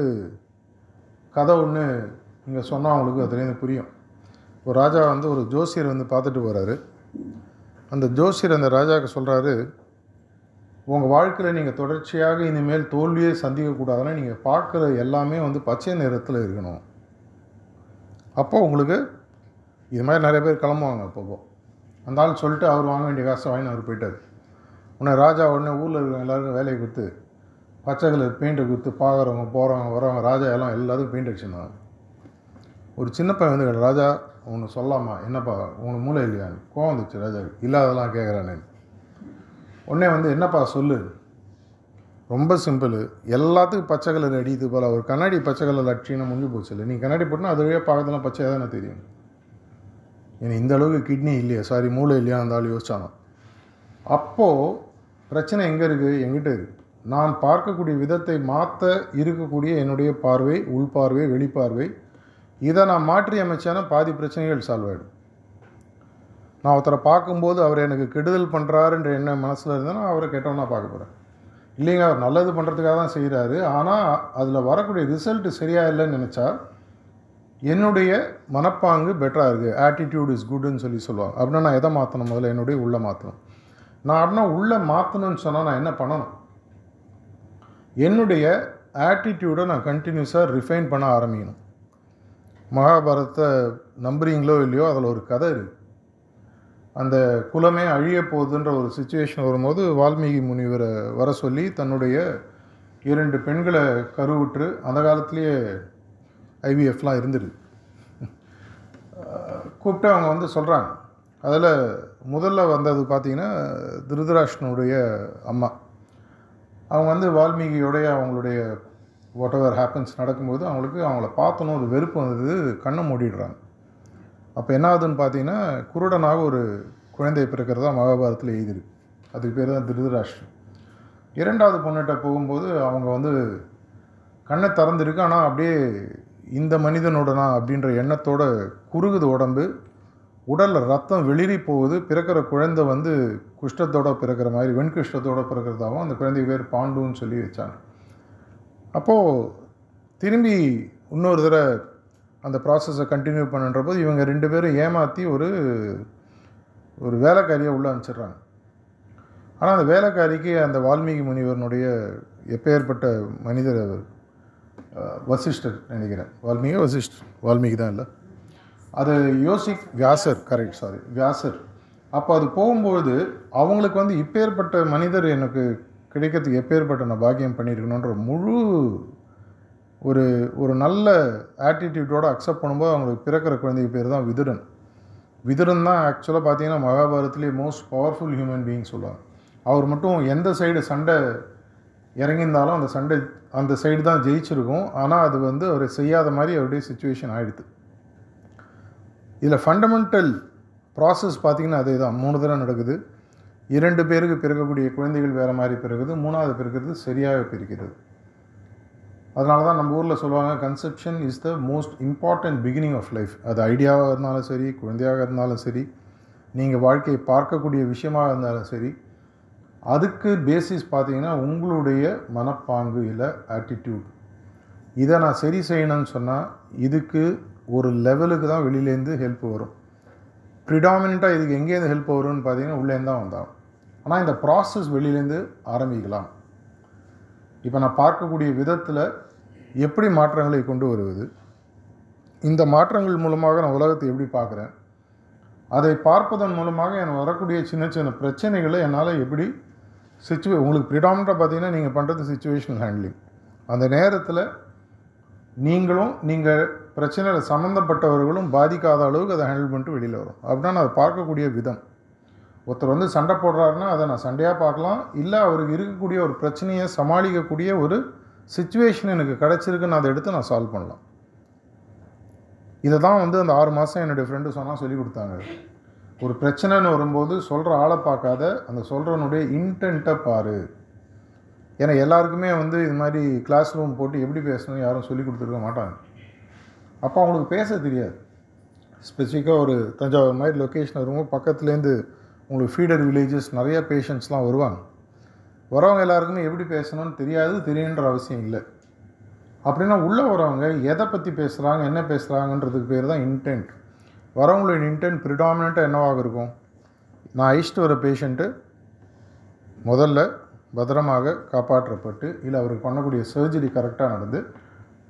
கதை ஒன்று இங்கே சொன்னால் அவங்களுக்கு அதுலேருந்து புரியும். ஒரு ராஜா வந்து ஒரு ஜோசியர் வந்து பார்த்துட்டு போகிறாரு அந்த ஜோசியர் அந்த ராஜாவுக்கு சொல்கிறாரு உங்கள் வாழ்க்கையில் நீங்கள் தொடர்ச்சியாக இனிமேல் தோல்வியே சந்திக்கக்கூடாதுன்னா நீங்கள் பார்க்குற எல்லாமே வந்து பச்சை நிறத்தில் இருக்கணும். அப்போ உங்களுக்கு இது மாதிரி நிறைய பேர் கிளம்புவாங்க அப்பப்போ. அந்த ஆள் சொல்லிட்டு அவர் வாங்க வேண்டிய காசை வாங்கி அவர் போயிட்டார். உடனே ராஜா உடனே ஊரில் இருக்கிற எல்லாருக்கும் வேலையை கொடுத்து பச்சை கலர் பெயிண்ட்டை கொடுத்து பார்க்குறவங்க போகிறவங்க வரவங்க ராஜா எல்லாம் எல்லாத்துக்கும் பெயிண்ட் அடிச்சுருந்தாங்க ஒரு சின்ன பையன் வந்து ராஜா உன்னை சொல்லாமா? என்னப்பா உனக்கு மூளை இல்லையான்னு கோவம் வந்துச்சு ராஜாவுக்கு இல்லாதெல்லாம் கேட்குறானே உடனே வந்து என்னப்பா சொல்லு. ரொம்ப சிம்பிள். எல்லாத்துக்கும் பச்சை கலர் அடியுது போல் ஒரு கண்ணாடி பச்சை கலர் அடிச்சின்னா முடிஞ்சு போச்சு இல்லை. நீ கண்ணாடி போட்டால் அது வழியாக பார்க்கறதுலாம் பச்சையாக தானே தெரியும். எனக்கு இந்த அளவுக்கு கிட்னி இல்லையா. சாரி மூளை இல்லையா இருந்தாலும் யோசிச்சானோ? அப்போது பிரச்சனை எங்கே இருக்குது எங்கிட்ட இருக்குது நான் பார்க்கக்கூடிய விதத்தை மாற்ற இருக்கக்கூடிய என்னுடைய பார்வை உள்பார்வை வெளிப்பார்வை இதை நான் மாற்றி அமைச்சேன்னா பாதி பிரச்சனைகள் சால்வ் ஆகிடும் நான் ஒருத்தரை பார்க்கும்போது அவர் எனக்கு கெடுதல் பண்ணுறாருன்ற எண்ணம் மனசில் இருந்தால் நான் அவரை கெட்டவனா பார்க்க போகிறேன் இல்லைங்க அவர் நல்லது பண்ணுறதுக்காக தான் செய்கிறாரு ஆனால் அதில் வரக்கூடிய ரிசல்ட் சரியா இல்லைன்னு நினச்சா என்னுடைய மனப்பாங்கு பெட்டராக இருக்குது ஆட்டிடியூட் இஸ் குட்னு சொல்லி சொல்லுவாங்க. அப்படின்னா நான் எதை மாற்றணும் முதல்ல? என்னுடைய உள்ளே மாற்றணும் நான் அப்படின்னா உள்ளே மாற்றணும்னு சொன்னால் நான் என்ன பண்ணணும்? என்னுடைய ஆட்டிடியூடை நான் கண்டினியூஸாக ரிஃபைன் பண்ண ஆரம்பிக்கணும். மகாபாரத்தை நம்புறீங்களோ இல்லையோ அதில் ஒரு கதை இருக்குது அந்த குலமே அழிய போகுதுன்ற ஒரு சுச்சுவேஷன் வரும்போது வால்மீகி முனிவரை வர சொல்லி தன்னுடைய இரண்டு பெண்களை கருவுற்று அந்த காலத்திலேயே ஐவிஎஃப்லாம் இருந்துருக்கு கூப்பிட்டு அவங்க வந்து சொல்கிறாங்க அதில் முதல்ல வந்தது பார்த்திங்கன்னா திருதராஷ்டனுடைய அம்மா. அவங்க வந்து வால்மீகியோடைய அவங்களுடைய வாட் எவர் ஹேப்பன்ஸ் நடக்கும்போது அவங்களுக்கு அவங்கள பார்த்தோன்னு ஒரு வெறுப்பு வந்தது கண்ணை மூடிடுறாங்க. அப்போ என்ன ஆகுதுன்னு பார்த்தீங்கன்னா குருடனாக ஒரு குழந்தை பிறக்கிறதா மகாபாரதத்தில் எழுதியிருக்கு. அதுக்கு பேர் தான் திருதராஷ்டிரம் இரண்டாவது பொண்ணுகிட்ட போகும்போது அவங்க வந்து கண்ணை திறந்துருக்கு. ஆனால் அப்படியே இந்த மனிதனுடனா அப்படின்ற எண்ணத்தோட குறுகுது உடம்பு உடலில் ரத்தம் வெளிரி போகுது பிறக்கிற குழந்தை வந்து குஷ்டத்தோட பிறக்கிற மாதிரி வெண்குஷ்டத்தோட பிறக்கிறதாகவும் அந்த குழந்தைக்கு பேர் பாண்டுன்னு சொல்லி வச்சாங்க. அப்போது திரும்பி இன்னொரு தடவை அந்த ப்ராசஸை கண்டினியூ பண்ணுன்ற போது இவங்க ரெண்டு பேரும் ஏமாற்றி ஒரு ஒரு வேலைக்காரியை உள்ளே அனுப்பிச்சிடுறாங்க. ஆனால் அந்த வேலைக்காரிக்கு அந்த வால்மீகி முனிவரனுடைய எப்பேற்பட்ட மனிதர் அவர்? வசிஷ்டர் நினைக்கிறேன். வால்மீகி வசிஷ்டர். வால்மீகி தான் இல்லை. அது யோசிக் வியாசர் கரெக்ட் சாரி வியாசர். அப்போ அது போகும்போது அவங்களுக்கு வந்து இப்பேற்பட்ட மனிதர் எனக்கு கிடைக்கிறதுக்கு எப்பேற்பட்ட நான் பாக்கியம் பண்ணியிருக்கணுன்ற முழு ஒரு ஒரு நல்ல ஆட்டிடியூட்டோட அக்செப்ட் பண்ணும்போது அவங்களுக்கு பிறக்கிற குழந்தைக்கு பேர் தான் விதுரன். விதுரன் தான் ஆக்சுவலாக பார்த்தீங்கன்னா மகாபாரதத்துலேயே மோஸ்ட் பவர்ஃபுல் ஹியூமன் பீயிங் சொல்லுவாங்க. அவர் மட்டும் எந்த சைடு சண்டை இறங்கியிருந்தாலும் அந்த சண்டை அந்த சைடு தான் ஜெயிச்சிருக்கும். ஆனால் அது வந்து அவர் செய்யாத மாதிரி அவருடைய சுச்சுவேஷன் ஆகிடுது இதில் ஃபண்டமெண்டல் ப்ராசஸ் பார்த்தீங்கன்னா அதே தான் மூணு தடவை நடக்குது. இரண்டு பேருக்கு பிறக்கக்கூடிய குழந்தைகள் வேறு மாதிரி பிறகுது. மூணாவது பிறக்கிறது சரியாக பிரிக்கிறது. அதனால தான் நம்ம ஊரில் சொல்லுவாங்க conception is the most important beginning of life அது ஐடியாவாக இருந்தாலும் சரி குழந்தையாக இருந்தாலும் சரி நீங்கள் வாழ்க்கையை பார்க்கக்கூடிய விஷயமாக இருந்தாலும் சரி அதுக்கு பேசிஸ் பார்த்தீங்கன்னா உங்களுடைய மனப்பாங்கு இல்லை ஆட்டிடியூட் இதை நான் சரி செய்யணும்னு சொன்னால் இதுக்கு ஒரு லெவலுக்கு தான் வெளியிலேருந்து ஹெல்ப் வரும். ப்ரிடாமினண்ட்டாக இதுக்கு எங்கேருந்து ஹெல்ப் வரும்னு பார்த்தீங்கன்னா உள்ளேருந்து தான் வந்தாகும். ஆனால் இந்த ப்ராசஸ் வெளியிலேருந்து ஆரம்பிக்கலாம். இப்போ நான் பார்க்கக்கூடிய விதத்தில் எப்படி மாற்றங்களை கொண்டு வருவது? இந்த மாற்றங்கள் மூலமாக நான் உலகத்தை எப்படி பார்க்குறேன்? அதை பார்ப்பதன் மூலமாக என் வரக்கூடிய சின்ன சின்ன பிரச்சனைகளை என்னால் எப்படி சுச்சுவே உங்களுக்கு ப்ரிடாமினாக பார்த்தீங்கன்னா நீங்கள் பண்ணுறது சுச்சுவேஷனல் ஹேண்ட்லிங் அந்த நேரத்தில் நீங்களும் நீங்கள் பிரச்சனையில் சம்மந்தப்பட்டவர்களும் பாதிக்காத அளவுக்கு அதை ஹேண்டில் பண்ணிட்டு வெளியில் வரும். அப்படின்னா நான் அதை பார்க்கக்கூடிய விதம். ஒருத்தர் வந்து சண்டை போடுறாருன்னா அதை நான் சண்டையாக பார்க்கலாம். இல்லை அவருக்கு இருக்கக்கூடிய ஒரு பிரச்சனையை சமாளிக்கக்கூடிய ஒரு சுச்சுவேஷன் எனக்கு கிடச்சிருக்குன்னு அதை எடுத்து நான் சால்வ் பண்ணலாம். இதை தான் வந்து அந்த ஆறு மாதம் என்னுடைய ஃப்ரெண்டு சொன்னால் சொல்லி கொடுத்தாங்க. ஒரு பிரச்சனைன்னு வரும்போது சொல்கிற ஆளை பார்க்காத அந்த சொல்கிறவனுடைய இன்டென்ட்டை பாரு. ஏன்னா எல்லாருக்குமே வந்து இது மாதிரி கிளாஸ் ரூம் போட்டு எப்படி பேசணும் யாரும் சொல்லி கொடுத்துருக்க மாட்டாங்க. அப்போ அவங்களுக்கு பேச தெரியாது. ஸ்பெசிஃபிக்காக ஒரு தஞ்சாவூர் மாதிரி லொக்கேஷன் வரும்போது பக்கத்துலேருந்து உங்களுக்கு ஃபீடர் வில்லேஜஸ் நிறையா பேஷண்ட்ஸ்லாம் வருவாங்க. வரவங்க எல்லாருக்குமே எப்படி பேசணும்னு தெரியாது தெரியுன்ற அவசியம் இல்லை. அப்படின்னா உள்ளே வரவங்க எதை பற்றி பேசுகிறாங்க என்ன பேசுகிறாங்கன்றதுக்கு பேர் தான் இன்டென்ட் வரவங்களோட இன்டென்ட் ப்ரிடாமினண்ட்டாக என்னவாக இருக்கும்? நான் அழிச்சிட்டு வர பேஷண்ட்டு முதல்ல பத்திரமாக காப்பாற்றப்பட்டு இல்லை அவருக்கு பண்ணக்கூடிய சர்ஜரி கரெக்டாக நடந்து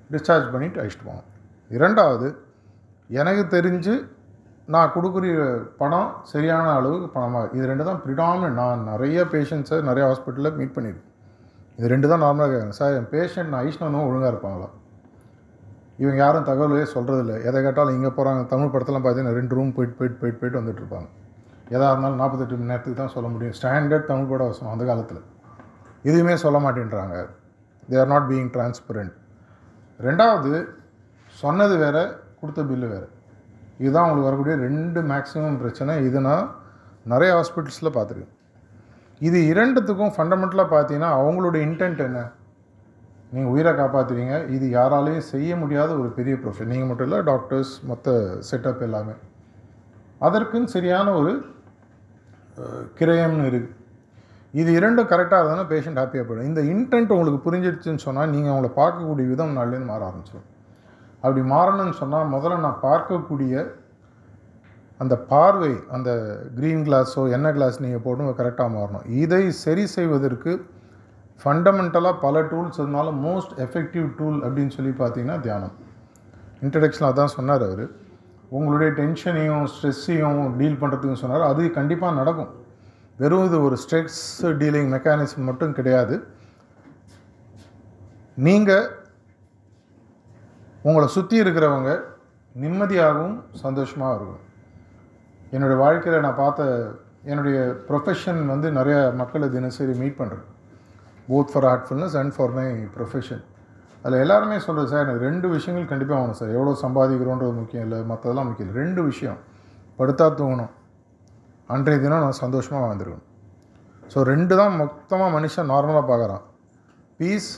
டிஸ்சார்ஜ் பண்ணிட்டு அழிச்சிட்டு போவோம் இரண்டாவது எனக்கு தெரிஞ்சு நான் கொடுக்குற பணம் சரியான அளவுக்கு பணமாக இது ரெண்டு தான் ப்ரிடாமினன்ட் நான் நிறைய பேஷண்ட்ஸை நிறைய ஹாஸ்பிட்டலில் மீட் பண்ணியிருக்கேன். இது ரெண்டு தான் நார்மலாக கேட்குறேன் சார் என் பேஷண்ட் நான் ஐஷ்ணனும் ஒழுங்காக இருப்பாங்களா? இவங்க யாரும் தகவலே சொல்கிறதில்ல எதை கேட்டாலும் இங்கே போகிறாங்க தமிழ் படத்தெல்லாம் பார்த்தீங்கன்னா ரெண்டு ரூம் போயிட்டு போயிட்டு போயிட்டு போயிட்டு வந்துட்டு இருப்பாங்க. எதாக இருந்தாலும் நாற்பத்தெட்டு மணி நேரத்துக்கு தான் சொல்ல முடியும். ஸ்டாண்டர்ட் தமிழ் பட வசனம் அந்த காலத்தில். எதுவுமே சொல்ல மாட்டேன்றாங்க. They are not being transparent ரெண்டாவது சொன்னது வேறு கொடுத்த பில்லு வேறு. இதுதான் அவங்களுக்கு வரக்கூடிய ரெண்டு மேக்ஸிமம் பிரச்சனை. இது நான் நிறைய ஹாஸ்பிட்டல்ஸில் பார்த்துருக்கேன். இது இரண்டுத்துக்கும் ஃபண்டமெண்டலாக பார்த்தீங்கன்னா அவங்களோட இன்டென்ட் என்ன? நீங்கள் உயிரை காப்பாற்றுவீங்க இது யாராலையும் செய்ய முடியாத ஒரு பெரிய ப்ரொஃபஷன் நீங்கள் மட்டும் இல்லை டாக்டர்ஸ் மொத்த செட்டப் எல்லாமே. அதற்குன்னு சரியான ஒரு கிரயம்னு இருக்குது இது இரண்டும் கரெக்டாக இருந்தாலும் பேஷண்ட் ஹாப்பியாக போயிடும். இந்த இன்டென்ட் உங்களுக்கு புரிஞ்சிடுச்சுன்னு சொன்னால் நீங்கள் அவங்கள பார்க்கக்கூடிய விதம் நாள்லேருந்து மாற ஆரம்பிச்சிடும் அப்படி மாறணும்னு சொன்னால் முதல்ல நான் பார்க்கக்கூடிய அந்த பார்வை அந்த க்ரீன் கிளாஸோ என்ன கிளாஸ் நீங்கள் போட்டு கரெக்டாக மாறணும். இதை சரி செய்வதற்கு ஃபண்டமெண்டலாக பல டூல்ஸ் இருந்தாலும் மோஸ்ட் எஃபெக்டிவ் டூல் அப்படின்னு சொல்லி பார்த்தீங்கன்னா தியானம். இன்ட்ரடக்ஷனில் அதான் சொன்னார் அவர். உங்களுடைய டென்ஷனையும் ஸ்ட்ரெஸ்ஸையும் டீல் பண்ணுறதுக்கு சொன்னார். அது கண்டிப்பாக நடக்கும். வெறும் இது ஒரு ஸ்ட்ரெஸ் டீலிங் மெக்கானிசம் மட்டும் கிடையாது. நீங்கள் உங்களை சுற்றி இருக்கிறவங்க நிம்மதியாகவும் சந்தோஷமாக இருக்கும் என்னுடைய வாழ்க்கையில் நான் பார்த்த என்னுடைய ப்ரொஃபஷன் வந்து நிறைய மக்களை தினசரி மீட் பண்ணுறேன் both for Heartfulness and for my profession அதில் எல்லாருமே சொல்கிறது சார் எனக்கு ரெண்டு விஷயங்கள் கண்டிப்பாக ஆகணும் சார். எவ்வளோ சம்பாதிக்கிறோன்றது முக்கியம் இல்லை மற்றதெல்லாம் முக்கியம் இல்லை. ரெண்டு விஷயம். படுத்தா தூங்கணும். அன்றைய தினம் நான் சந்தோஷமாக வாழ்ந்துருக்கணும் ஸோ ரெண்டு தான் மொத்தமாக மனுஷன் நார்மலாக பார்க்குறான் பீஸ்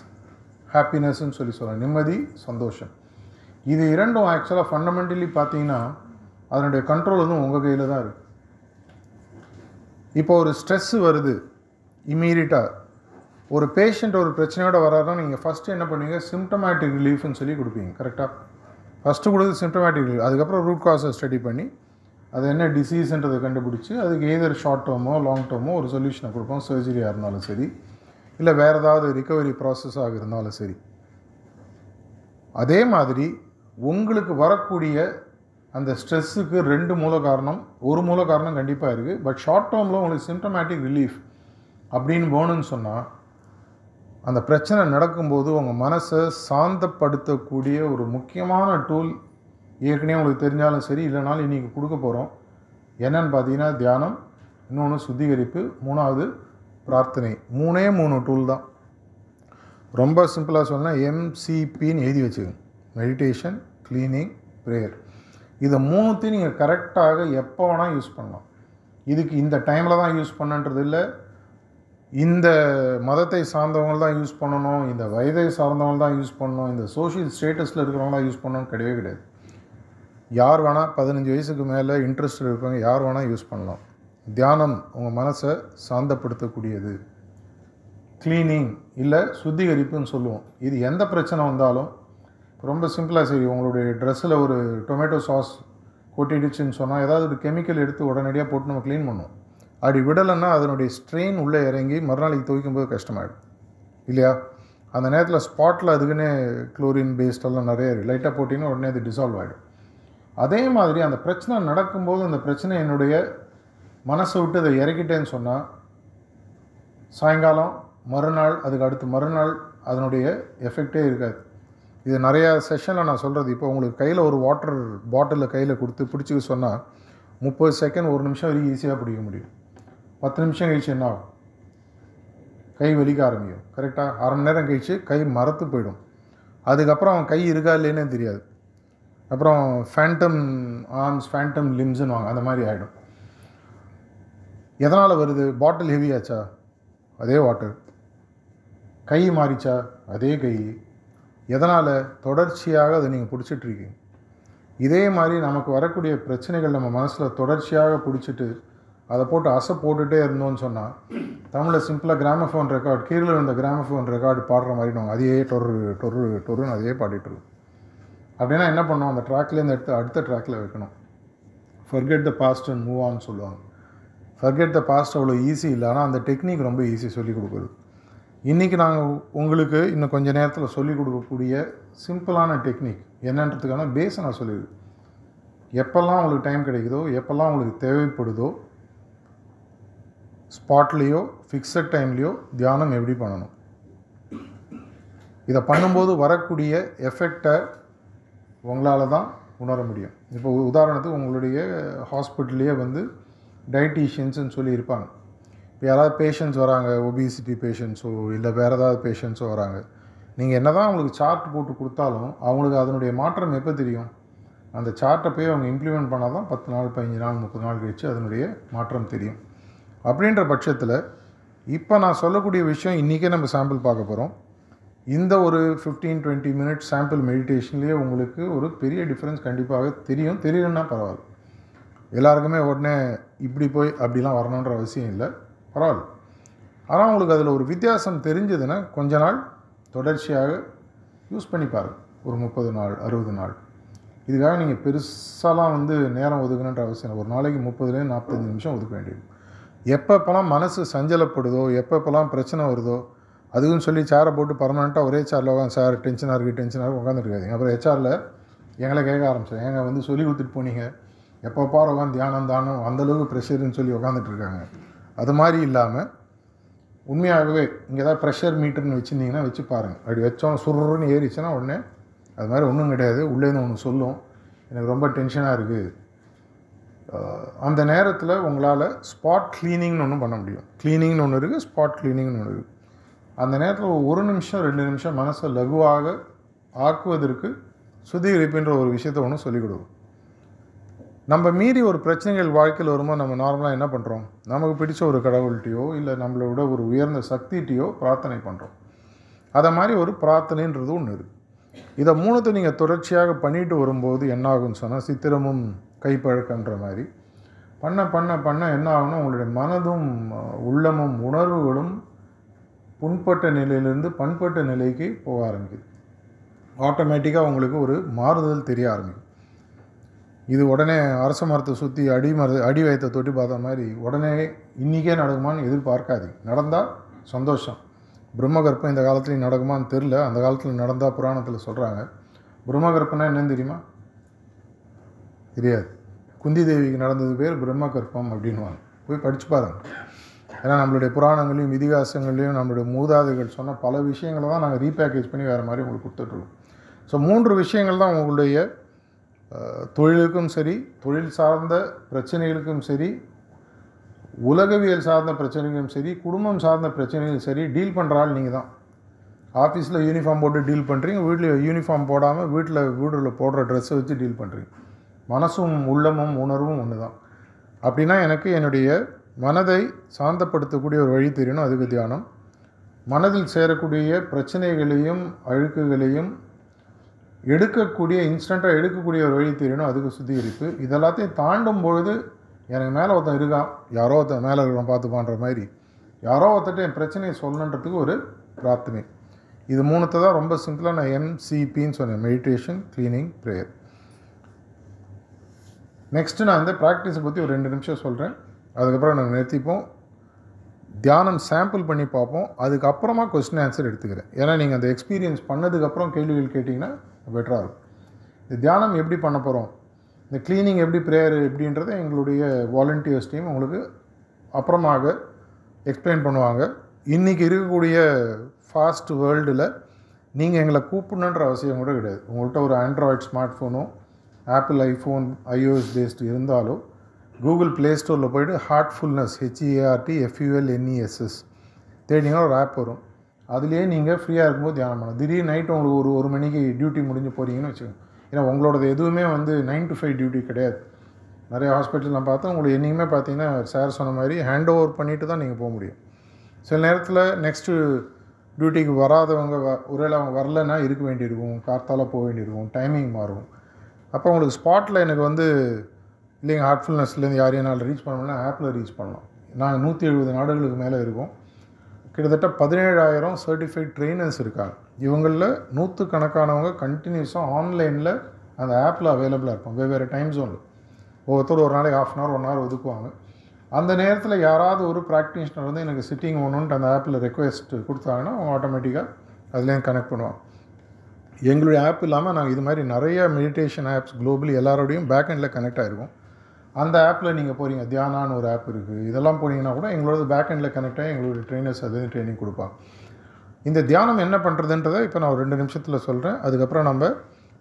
ஹாப்பினஸ்ன்னு சொல்லி சொல்கிறேன் நிம்மதி சந்தோஷம். இது இரண்டும் ஆக்சுவலாக ஃபண்டமெண்டலி பார்த்தீங்கன்னா அதனுடைய கண்ட்ரோல் வந்து உங்கள் கையில் தான் இருக்குது இப்போ ஒரு ஸ்ட்ரெஸ்ஸு வருது இம்மீடியட்டாக ஒரு பேஷண்ட் ஒரு பிரச்சனையோட வராதான் நீங்கள் ஃபஸ்ட்டு என்ன பண்ணுவீங்க? சிம்டமேட்டிக் ரிலீஃப்னு சொல்லி கொடுப்பீங்க கரெக்டாக ஃபஸ்ட்டு கொடுத்து சிம்டமேட்டிக் ரிலீஃப் அதுக்கப்புறம் ரூட் காஸை ஸ்டடி பண்ணி அது என்ன டிசீஸ்ன்றதை கண்டுபிடிச்சி அதுக்கு எய்தர் ஷார்ட் டேர்மோ லாங் டேர்மோ ஒரு சொல்யூஷனை கொடுப்போம் சர்ஜரியாக இருந்தாலும் சரி இல்லை வேறு ஏதாவது ரிக்கவரி ப்ராசஸாக இருந்தாலும் சரி. அதே மாதிரி உங்களுக்கு வரக்கூடிய அந்த ஸ்ட்ரெஸ்ஸுக்கு ரெண்டு மூல காரணம் ஒரு மூல காரணம் கண்டிப்பாக இருக்குது பட் ஷார்ட் டேர்மில் உங்களுக்கு சிம்டமேட்டிக் ரிலீஃப் அப்படின்னு போகணுன்னு சொன்னால் அந்த பிரச்சனை நடக்கும்போது உங்கள் மனசை சாந்தப்படுத்தக்கூடிய ஒரு முக்கியமான டூல் ஏற்கனவே உங்களுக்கு தெரிஞ்சாலும் சரி இல்லைனாலும் இன்றைக்கி கொடுக்க போகிறோம் என்னன்னு பார்த்தீங்கன்னா தியானம் இன்னொன்று சுத்திகரிப்பு மூணாவது பிரார்த்தனை. மூணே மூணு டூல் தான். ரொம்ப சிம்பிளாக சொன்னால் எம்சிபின்னு எழுதி வச்சுக்கோங்க. மெடிடேஷன் க்ளீனிங் ப்ரேயர் இதை மூணுத்தையும் நீங்கள் கரெக்டாக எப்போ வேணால் யூஸ் பண்ணலாம். இதுக்கு இந்த டைமில் தான் யூஸ் பண்ணுன்றது இல்லை இந்த மதத்தை சார்ந்தவங்க தான் யூஸ் பண்ணணும் இந்த வயதை சார்ந்தவங்க தான் யூஸ் பண்ணணும் இந்த சோஷியல் ஸ்டேட்டஸில் இருக்கிறவங்க தான் யூஸ் பண்ணணும் கிடையவே கிடையாது. யார் வேணால் பதினஞ்சு வயசுக்கு மேலே இன்ட்ரெஸ்ட் இருக்கவங்க யார் வேணால் யூஸ் பண்ணலாம். தியானம் உங்கள் மனசை சாந்தப்படுத்தக்கூடியது. க்ளீனிங் இல்லை சுத்திகரிப்புன்னு சொல்லுவோம். இது எந்த பிரச்சனை வந்தாலும் ரொம்ப சிம்பிளாக சரி உங்களுடைய ட்ரெஸ்ஸில் ஒரு டொமேட்டோ சாஸ் கொட்டிடுச்சுன்னு சொன்னால் ஏதாவது ஒரு கெமிக்கல் எடுத்து உடனடியாக போட்டு நம்ம க்ளீன் பண்ணுவோம். அப்படி விடலைன்னா அதனுடைய ஸ்ட்ரெயின் உள்ளே இறங்கி மறுநாளைக்கு துவைக்கும்போது கஷ்டமாயிடும். இல்லையா? அந்த நேரத்தில் ஸ்பாட்டில் அதுக்குன்னு குளோரின் பேஸ்டெல்லாம் நிறைய இருக்குது லைட்டாக போட்டிங்கன்னா உடனே அது டிசால்வ் ஆகிடும் அதே மாதிரி அந்த பிரச்சனை நடக்கும்போது அந்த பிரச்சனை என்னுடைய மனசை விட்டு அதை இறக்கிட்டேன்னு சொன்னால் சாயங்காலம் மறுநாள் அதுக்கு அடுத்து மறுநாள் அதனுடைய எஃபெக்டே இருக்காது. இது நிறையா செஷனில் நான் சொல்கிறது இப்போ உங்களுக்கு கையில் ஒரு வாட்டர் பாட்டிலில் கையில் கொடுத்து பிடிச்சிக்க சொன்னால் முப்பது செகண்ட் ஒரு நிமிஷம் வரைக்கும் ஈஸியாக பிடிக்க முடியும். பத்து நிமிஷம் கழிச்சு என்ன ஆகும்? கை வலிக்க ஆரம்பிக்கும். கரெக்டாக அரை மணி நேரம் கழிச்சு கை மரத்து போயிடும். அதுக்கப்புறம் அவன் கை இருக்கா இல்லைன்னே தெரியாது. அப்புறம் ஃபேண்டம் ஆர்ம்ஸ் ஃபேண்டம் லிம்ஸ்னு வாங்க அந்த மாதிரி ஆகிடும் எதனால் வருது? பாட்டில் ஹெவியாச்சா அதே வாட்டர் கை மாறிச்சா? அதே கை. எதனால்? தொடர்ச்சியாக அதை நீங்கள் பிடிச்சிட்ருக்கீங்க இதே மாதிரி நமக்கு வரக்கூடிய பிரச்சனைகள் நம்ம மனசில் தொடர்ச்சியாக பிடிச்சிட்டு அதை போட்டு அசை போட்டுகிட்டே இருந்தோம்னு சொன்னால் தமிழில் சிம்பிளாக கிராமஃபோன் ரெக்கார்டு கீழே இருந்த கிராமஃபோன் ரெக்கார்டு பாடுற மாதிரி நம்ம அதையே டொரு டொரு டொருன்னு அதையே பாடிட்டுருக்கோம் அப்படின்னா என்ன பண்ணோம் அந்த ட்ராக்லேருந்து எடுத்து அடுத்த ட்ராக்கில் வைக்கணும். Forget the past and move on சொல்லுவாங்க. ஃபர்கெட் த பாஸ்ட் அவ்வளோ ஈஸி இல்லை. ஆனால் அந்த டெக்னிக் ரொம்ப ஈஸி சொல்லிக் கொடுக்குறது இன்றைக்கி நாங்கள் உங்களுக்கு இன்னும் கொஞ்சம் நேரத்தில் சொல்லிக் கொடுக்கக்கூடிய சிம்பிளான டெக்னிக் என்னன்றதுக்கான பேஸை நான் சொல்லிடுது எப்போல்லாம் உங்களுக்கு டைம் கிடைக்குதோ எப்போல்லாம் உங்களுக்கு தேவைப்படுதோ ஸ்பாட்லேயோ ஃபிக்ஸட் டைம்லேயோ தியானம் எப்படி பண்ணணும்? இதை பண்ணும்போது வரக்கூடிய எஃபெக்டை உங்களால் தான் உணர முடியும். இப்போ உதாரணத்துக்கு உங்களுடைய ஹாஸ்பிட்டல்லையே வந்து டயட்டீஷியன்ஸ்னு சொல்லி இருப்பாங்க. இப்போ யாராவது பேஷண்ட்ஸ் வராங்க ஒபிசிட்டி பேஷண்ட்ஸோ இல்லை வேறு ஏதாவது பேஷண்ட்ஸோ வராங்க. நீங்கள் என்ன தான் அவங்களுக்கு சார்ட் போட்டு கொடுத்தாலும் அவங்களுக்கு அதனுடைய மாற்றம் எப்போ தெரியும்? அந்த சார்ட்டை போய் அவங்க இம்ப்ளிமெண்ட் பண்ணால் தான் பத்து நாள் பதினஞ்சு நாள் முப்பது நாள் கழித்து அதனுடைய மாற்றம் தெரியும். அப்படின்ற பட்சத்தில் இப்போ நான் சொல்லக்கூடிய விஷயம் இன்றைக்கே நம்ம சாம்பிள் பார்க்க போகிறோம் இந்த ஒரு ஃபிஃப்டீன் டுவெண்ட்டி மினிட்ஸ் சாம்பிள் மெடிடேஷன்லேயே உங்களுக்கு ஒரு பெரிய டிஃப்ரென்ஸ் கண்டிப்பாக தெரியும். தெரியலன்னா பரவாயில்ல. எல்லாருக்குமே உடனே இப்படி போய் அப்படிலாம் வரணுன்ற அவசியம் இல்லை. பரவாயில்ல. ஆனால் உங்களுக்கு அதில் ஒரு வித்தியாசம் தெரிஞ்சதுன்னா கொஞ்ச நாள் தொடர்ச்சியாக யூஸ் பண்ணி பாருங்கள் ஒரு முப்பது நாள் அறுபது நாள். இதுக்காக நீங்கள் பெருசாலாம் வந்து நேரம் ஒதுக்கணுன்ற அவசியம் ஒரு நாளைக்கு முப்பதுலேருந்து நாற்பத்தஞ்சு நிமிஷம் ஒதுக்க வேண்டியது. எப்பப்போலாம் மனசு சஞ்சலப்படுதோ எப்பப்போலாம் பிரச்சனை வருதோ அதுக்குன்னு சொல்லி சேரை போட்டு பர்மனெண்ட்டாக ஒரே சேரில் உட்காந்து சார் டென்ஷனாக இருக்குது டென்ஷனாக இருக்குது உட்காந்துருக்காதிங்க அப்புறம் ஹெச்ஆரில் எங்களை கேட்க ஆரம்பிச்சேன் எங்கள் வந்து சொல்லி கொடுத்துட்டு போனீங்க. எப்போ பாரு உட்காந்து தியானம் தானம் அந்தளவுக்கு ப்ரெஷருன்னு சொல்லி உட்காந்துட்டு இருக்காங்க. அது மாதிரி இல்லாமல் உண்மையாகவே இங்கே ஏதாவது ப்ரெஷர் மீட்டர்னு வச்சுருந்தீங்கன்னா வச்சு பாருங்கள் அப்படி வச்சோம் சுருன்னு ஏறிச்சுன்னா உடனே அது மாதிரி ஒன்றும் கிடையாது. உள்ளேருந்து ஒன்று சொல்லும். எனக்கு ரொம்ப டென்ஷனாக இருக்குது அந்த நேரத்தில் உங்களால் ஸ்பாட் க்ளீனிங்னு ஒன்று பண்ண முடியும். க்ளீனிங்னு ஒன்று இருக்குது ஸ்பாட் க்ளீனிங்னு ஒன்று இருக்குது அந்த நேரத்தில் ஒரு நிமிஷம் ரெண்டு நிமிஷம் மனசை லகுவாக ஆக்குவதற்கு சுத்திகரிப்புன்ற ஒரு விஷயத்தை ஒன்று சொல்லிக் கொடுக்கும் நம்ம மீறி ஒரு பிரச்சனைகள் வாழ்க்கையில் வரும்போது நம்ம நார்மலாக என்ன பண்ணுறோம் நமக்கு பிடிச்ச ஒரு கடவுள்கிட்டையோ இல்லை நம்மளை விட ஒரு உயர்ந்த சக்திகிட்டையோ பிரார்த்தனை பண்ணுறோம் அதை மாதிரி ஒரு பிரார்த்தனைன்றது ஒன்று இருக்குது இதை மூணுத்தை நீங்கள் தொடர்ச்சியாக பண்ணிட்டு வரும்போது என்னாகும் சொன்னால் சித்திரமும் கைப்பழக்கன்ற மாதிரி பண்ண பண்ண பண்ண என்ன ஆகும்னா உங்களுடைய மனதும் உள்ளமும் உணர்வுகளும் புண்பட்ட நிலையிலிருந்து பண்பட்ட நிலைக்கு போக ஆரம்பிக்குது. ஆட்டோமேட்டிக்காக உங்களுக்கு ஒரு மாறுதல் தெரிய ஆரம்பிக்கும் இது உடனே அரச மரத்தை சுற்றி அடி மர அடி வயத்தை தொட்டி பார்த்த மாதிரி உடனே இன்றைக்கே நடக்குமான்னு எதிர்பார்க்காதீங்க. நடந்தால் சந்தோஷம். பிரம்மகற்பம் இந்த காலத்துலேயும் நடக்குமான்னு தெரில அந்த காலத்தில் நடந்தால் புராணத்தில் சொல்கிறாங்க பிரம்மகற்பனா என்னன்னு தெரியுமா? தெரியாது. குந்தி தேவிக்கு நடந்தது பேர் பிரம்ம கற்பம் அப்படின்வாங்க போய் படித்து பாருங்கள் ஏன்னா நம்மளுடைய புராணங்களையும் இதிகாசங்களையும் நம்மளுடைய மூதாதைகள் சொன்ன பல விஷயங்களை தான் நாங்கள் ரீபேக்கேஜ் பண்ணி வேறு மாதிரி உங்களுக்கு கொடுத்துட்ருக்கோம் ஸோ மூன்று விஷயங்கள் தான் உங்களுடைய தொழிலுக்கும் சரி தொழில் சார்ந்த பிரச்சனைகளுக்கும் சரி உலகவியல் சார்ந்த பிரச்சனைகளும் சரி குடும்பம் சார்ந்த பிரச்சனைகளும் சரி டீல் பண்ணுற ஆள் நீங்கள் தான். ஆஃபீஸில் யூனிஃபார்ம் போட்டு டீல் பண்ணுறீங்க வீட்டில் யூனிஃபார்ம் போடாமல் வீட்டில் வீடில் போடுற ட்ரெஸ்ஸை வச்சு டீல் பண்ணுறீங்க மனசும் உள்ளமும் உணர்வும் ஒன்று தான் அப்படின்னா எனக்கு என்னுடைய மனதை சாந்தப்படுத்தக்கூடிய ஒரு வழி தெரியணும் அதுக்கு தியானம். மனதில் சேரக்கூடிய பிரச்சனைகளையும் அழுக்குகளையும் எடுக்கக்கூடிய இன்ஸ்டண்ட்டாக எடுக்கக்கூடிய ஒரு வழி தெரியணும் அதுக்கு சுத்திகரிப்பு. இதெல்லாத்தையும் தாண்டும் பொழுது எனக்கு மேலே ஒருத்தன் இருக்கான் யாரோ ஒருத்தன் மேலே இருக்கிறான் பார்த்துப்பான்ற மாதிரி. யாரோ ஒருத்தட்ட என் பிரச்சனையை சொல்லணுன்றதுக்கு ஒரு பிரார்த்தனை. இது மூணுத்தை தான் ரொம்ப சிம்பிளாக நான் எம்சிபின்னு சொன்னேன். மெடிடேஷன் க்ளீனிங் ப்ரேயர் நெக்ஸ்ட்டு நான் வந்து ப்ராக்டிஸை பற்றி ஒரு ரெண்டு நிமிஷம் சொல்கிறேன் அதுக்கப்புறம் நாங்கள் நிறுத்திப்போம். தியானம் சாம்பிள் பண்ணி பார்ப்போம். அதுக்கப்புறமா கொஸ்டின் ஆன்சர் எடுத்துக்கிறேன். ஏன்னா நீங்கள் அந்த எக்ஸ்பீரியன்ஸ் பண்ணதுக்கப்புறம் கேள்விகள் கேட்டிங்கன்னா பெட்டராக இருக்கும். இந்த தியானம் எப்படி பண்ண போகிறோம் இந்த க்ளீனிங் எப்படி ப்ரேயர் எப்படின்றத எங்களுடைய வாலண்டியர்ஸ் டீம் உங்களுக்கு அப்புறமாக எக்ஸ்பிளைன் பண்ணுவாங்க. இன்றைக்கி இருக்கக்கூடிய ஃபாஸ்ட் வேர்ல்டில் நீங்கள் எங்களை கூப்பிடணுன்ற அவசியம் கூட கிடையாது. உங்கள்கிட்ட ஒரு ஆண்ட்ராய்ட் ஸ்மார்ட் ஃபோனும் ஆப்பிள் ஐஃபோன் ஐஓஎஸ் பேஸ்டு இருந்தாலோ கூகுள் ப்ளே ஸ்டோரில் போய்ட்டு Heartfulness H E A R T F U L N E S S தேடிங்கன்னா ஒரு ஆப் வரும். அதுலேயே நீங்கள் ஃப்ரீயாக இருக்கும்போது தியானம் பண்ணலாம். திடீர்னு நைட்டு உங்களுக்கு ஒரு ஒரு மணிக்கு டியூட்டி முடிஞ்சு போகிறீங்கன்னு வச்சுக்கோங்க. ஏன்னா உங்களோடது எதுவுமே வந்து நைன் டு ஃபைவ் டியூட்டி கிடையாது. நிறைய ஹாஸ்பிட்டல்லாம் பார்த்தா உங்களுக்கு என்றைக்குமே பார்த்தீங்கன்னா சார் சொன்ன மாதிரி ஹேண்ட் ஓவர் பண்ணிவிட்டு தான் நீங்கள் போக முடியும். சில நேரத்தில் நெக்ஸ்ட்டு டியூட்டிக்கு வராதவங்க வ ஒருவேளை அவங்க வரலன்னா இருக்க வேண்டியிருக்கும். கார்த்தால போக வேண்டியிருக்கும். டைமிங் மாறும். அப்போ உங்களுக்கு ஸ்பாட்டில் எனக்கு வந்து இல்லைங்க ஹார்ட்ஃபுல்னஸ்லேருந்து யாரையும் என்னால் ரீச் பண்ணணும்னா ஆப்பில் ரீச் பண்ணலாம். நாங்கள் நூற்றி எழுபது நாடுகளுக்கு மேலே இருக்கோம். கிட்டத்தட்ட பதினேழாயிரம் சர்டிஃபைட் ட்ரெயினர்ஸ் இருக்காங்க. இவங்களில் நூற்றுக்கணக்கானவங்க கண்டினியூஸாக ஆன்லைனில் அந்த ஆப்பில் அவைலபிளாக இருப்போம் வெவ்வேறு டைம் ஜோனில் ஒவ்வொருத்தர் ஒரு நாளைக்கு half an hour one hour ஒதுக்குவாங்க. அந்த நேரத்தில் யாராவது ஒரு ப்ராக்டிஷனர் வந்து எனக்கு சிட்டிங் ஒன்றுன்ட்டு அந்த ஆப்பில் ரெக்வெஸ்ட் கொடுத்தாங்கன்னா அவங்க ஆட்டோமேட்டிக்காக அதுலேயும் கனெக்ட் பண்ணுவாங்க. எங்களுடைய ஆப் இல்லாமல் நாங்கள் இது மாதிரி நிறைய மெடிடேஷன் ஆப்ஸ் குளோபலி எல்லாரோடையும் பேக் எண்டில் கனெக்ட் ஆகிருக்கும் அந்த ஆப்பில் நீங்கள் போகிறீங்க தியானான்னு ஒரு ஆப் இருக்குது இதெல்லாம் போனீங்கன்னா கூட எங்களோட பேக் எண்டில் கனெக்ட் ஆகி எங்களுடைய ட்ரைனர்ஸ் அது ட்ரைனிங் கொடுப்பாங்க. இந்த தியானம் என்ன பண்ணுறதுன்றதை இப்போ நான் ஒரு ரெண்டு நிமிஷத்தில் சொல்கிறேன் அதுக்கப்புறம் நம்ம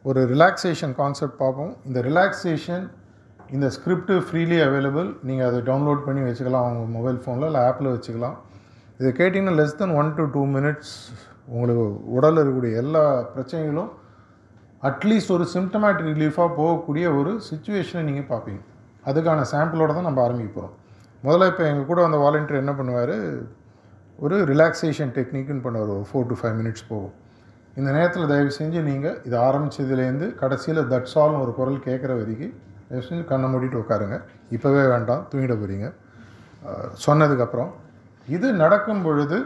ஒரு ரிலாக்ஸேஷன் கான்செப்ட் பார்ப்போம். இந்த ரிலாக்ஸேஷன் இந்த ஸ்கிரிப்ட் ஃப்ரீலி அவைலபிள் நீங்கள் அதை டவுன்லோட் பண்ணி வச்சுக்கலாம். உங்கள் மொபைல் ஃபோனில் இல்லை ஆப்பில் வச்சுக்கலாம். இதை கேட்டிங்கன்னா less than one to two minutes உங்களுக்கு உடலில் இருக்கக்கூடிய எல்லா பிரச்சனைகளும் அட்லீஸ்ட் ஒரு சிம்டமேட்டிக் ரிலீஃபாக போகக்கூடிய ஒரு சுச்சுவேஷனை நீங்கள் பார்ப்பீங்க. அதுக்கான சாம்பிளோட தான் நம்ம ஆரம்பிக்க போகிறோம் முதல்ல இப்போ எங்கள் கூட வந்த வாலண்டியர் என்ன பண்ணுவார்? ஒரு ரிலாக்ஸேஷன் டெக்னிக்குன்னு பண்ணுவார். ஒரு ஃபோர் டு ஃபைவ் மினிட்ஸ் போகும். இந்த நேரத்தில் தயவு செஞ்சு நீங்கள் இது ஆரம்பித்ததுலேருந்து கடைசியில் தட்ஸ் ஆல்னு ஒரு குரல் கேட்குற வரைக்கும் தயவு செஞ்சு கண்ணை மூடிட்டு உட்காருங்க. இப்போவே வேண்டாம் தூங்கிட போகிறீங்க சொன்னதுக்கப்புறம் இது நடக்கும் பொழுது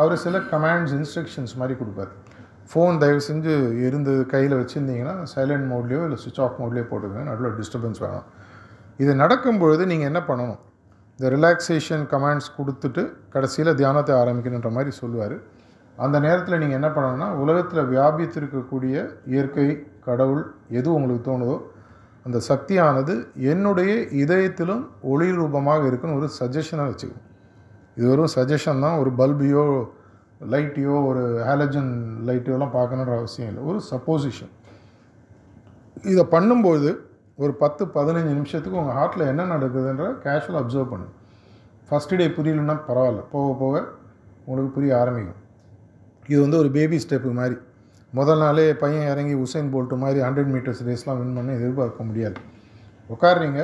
அவர் சில கமாண்ட்ஸ் இன்ஸ்ட்ரக்ஷன்ஸ் மாதிரி கொடுப்பார். ஃபோன் தயவு செஞ்சு இருந்து கையில் வச்சுருந்தீங்கன்னா சைலண்ட் மோட்லேயோ இல்லை சுவிச் ஆஃப் மோட்லேயோ போட்டுக்கோங்க. நடுவில் டிஸ்டர்பன்ஸ் வேணும். இது நடக்கும்பொழுது நீங்கள் என்ன பண்ணணும்? இந்த ரிலாக்ஸேஷன் கமாண்ட்ஸ் கொடுத்துட்டு கடைசியில் தியானத்தை ஆரம்பிக்கணுன்ற மாதிரி சொல்லுவார். அந்த நேரத்தில் நீங்கள் என்ன பண்ணணும்னா உலகத்தில் வியாபித்திருக்கக்கூடிய இயற்கை கடவுள் எது உங்களுக்கு தோணுதோ அந்த சக்தியானது என்னுடைய இதயத்திலும் ஒளி ரூபமாக இருக்குன்னு ஒரு சஜஷனாக வச்சுக்கணும். இது வெறும் சஜஷன் தான். ஒரு பல்பையோ லைட்டையோ ஒரு ஹாலஜன் லைட்டையோலாம் பார்க்கணுன்ற அவசியம் இல்லை. ஒரு சப்போசிஷன் இதை பண்ணும்போது ஒரு பத்து பதினஞ்சு நிமிஷத்துக்கு உங்கள் ஹார்ட்டில் என்ன நடக்குதுன்ற கேஷுவல் அப்சர்வ் பண்ணு. ஃபஸ்ட்டு டே புரியலன்னா பரவாயில்ல. போக போக உங்களுக்கு புரிய ஆரம்பிக்கும். இது வந்து ஒரு பேபி ஸ்டெப்பு மாதிரி. முதல் நாளே பையன் இறங்கி உசைன் போல்ட்டு மாதிரி ஹண்ட்ரட் மீட்டர்ஸ் ரேஸ்லாம் வின் பண்ண எதிர்பார்க்க முடியாது. உட்காருறீங்க.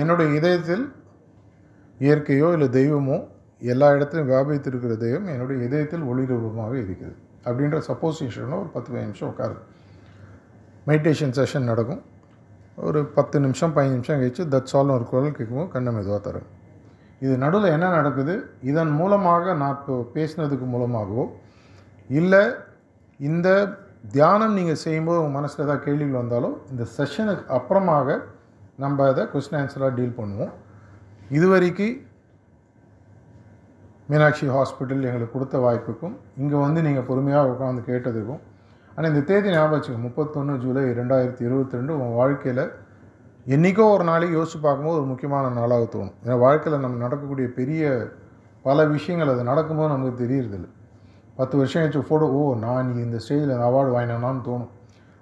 என்னுடைய இதயத்தில் இயற்கையோ இல்லை தெய்வமோ எல்லா இடத்துலையும் வியாபித்திருக்கிற தெய்வம் என்னுடைய இதயத்தில் ஒளி ரூபமாக இருக்கிறது. அப்படின்ற சப்போசிஷனில் ஒரு பத்து பதினஞ்சு நிமிஷம் உட்காரு மெடிடேஷன் செஷன் நடக்கும். ஒரு பத்து நிமிஷம் பதினஞ்சு நிமிஷம் கழிச்சு தட்ஸ் ஆல்னு ஒரு குரல் கேட்கும்போது கண்ணை மெதுவாக தரும் இது நடுவில் என்ன நடக்குது? இதன் மூலமாக நான் இப்போ பேசினதுக்கு மூலமாகவோ இல்லை இந்த தியானம் நீங்கள் செய்யும்போது உங்கள் மனசில் ஏதாவது கேள்விகள் வந்தாலோ இந்த செஷனுக்கு அப்புறமாக நம்ம அதை கொஸ்டின் ஆன்சராக டீல் பண்ணுவோம். இதுவரைக்கும் மீனாட்சி ஹாஸ்பிட்டல் எங்களுக்கு கொடுத்த வாய்ப்புக்கும் இங்கே வந்து நீங்கள் பொறுமையாக உட்காந்து கேட்டதுக்கும் ஆனால் இந்த தேதி ஞாபகம் வச்சுக்கோங்க முப்பத்தொன்று ஜூலை ரெண்டாயிரத்தி இருபத்தி ரெண்டு உங்கள் வாழ்க்கையில் என்றைக்கோ ஒரு நாளைக்கு யோசித்து பார்க்கும்போது ஒரு முக்கியமான நாளாக தோணும். ஏன்னா வாழ்க்கையில் நம்ம நடக்கக்கூடிய பெரிய பல விஷயங்கள் அது நடக்கும்போது நமக்கு தெரியறதில்ல. பத்து வருஷம் கழிச்சு ஃபோட்டோ ஓ நான் இன்னைக்கு இந்த ஸ்டேஜில் அவார்டு வாங்கினேனான்னு தோணும்.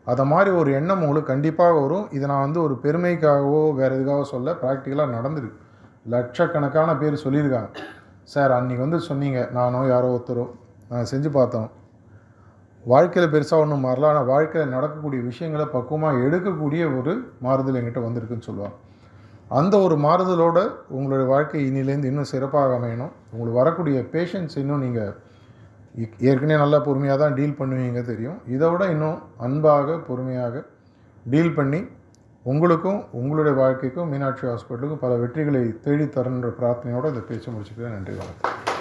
அதை மாதிரி ஒரு எண்ணம் உங்களுக்கு கண்டிப்பாக வரும். இதை நான் வந்து ஒரு பெருமைக்காகவோ வேறு எதுக்காகவோ சொல்ல ப்ராக்டிக்கலாக நடந்திருக்கு. லட்சக்கணக்கான பேர் சொல்லியிருக்காங்க. சார் அன்றைக்கி வந்து சொன்னீங்க நானோ யாரோ ஒருத்தரோ நான் செஞ்சு பார்த்தோம். வாழ்க்கையில் பெருசாக ஒன்றும் மாறல. ஆனால் வாழ்க்கையில் நடக்கக்கூடிய விஷயங்களை பக்குவமாக எடுக்கக்கூடிய ஒரு மாறுதல் என்கிட்ட வந்திருக்குன்னு சொல்லுவாங்க. அந்த ஒரு மாறுதலோட உங்களுடைய வாழ்க்கை இனிலேருந்து இன்னும் சிறப்பாக அமையணும். உங்களுக்கு வரக்கூடிய பேஷன்ஸ் இன்னும் நீங்கள் ஏற்கனவே நல்லா பொறுமையாக தான் டீல் பண்ணுவீங்க தெரியும். இதை விட இன்னும் அன்பாக பொறுமையாக டீல் பண்ணி உங்களுக்கும் உங்களுடைய வாழ்க்கைக்கும் மீனாட்சி ஹாஸ்பிட்டலுக்கும் பல வெற்றிகளை தேடித்தரன்ற பிரார்த்தனையோடு இந்த பேச்சு முடிச்சுக்கிறேன். நன்றி வணக்கம்.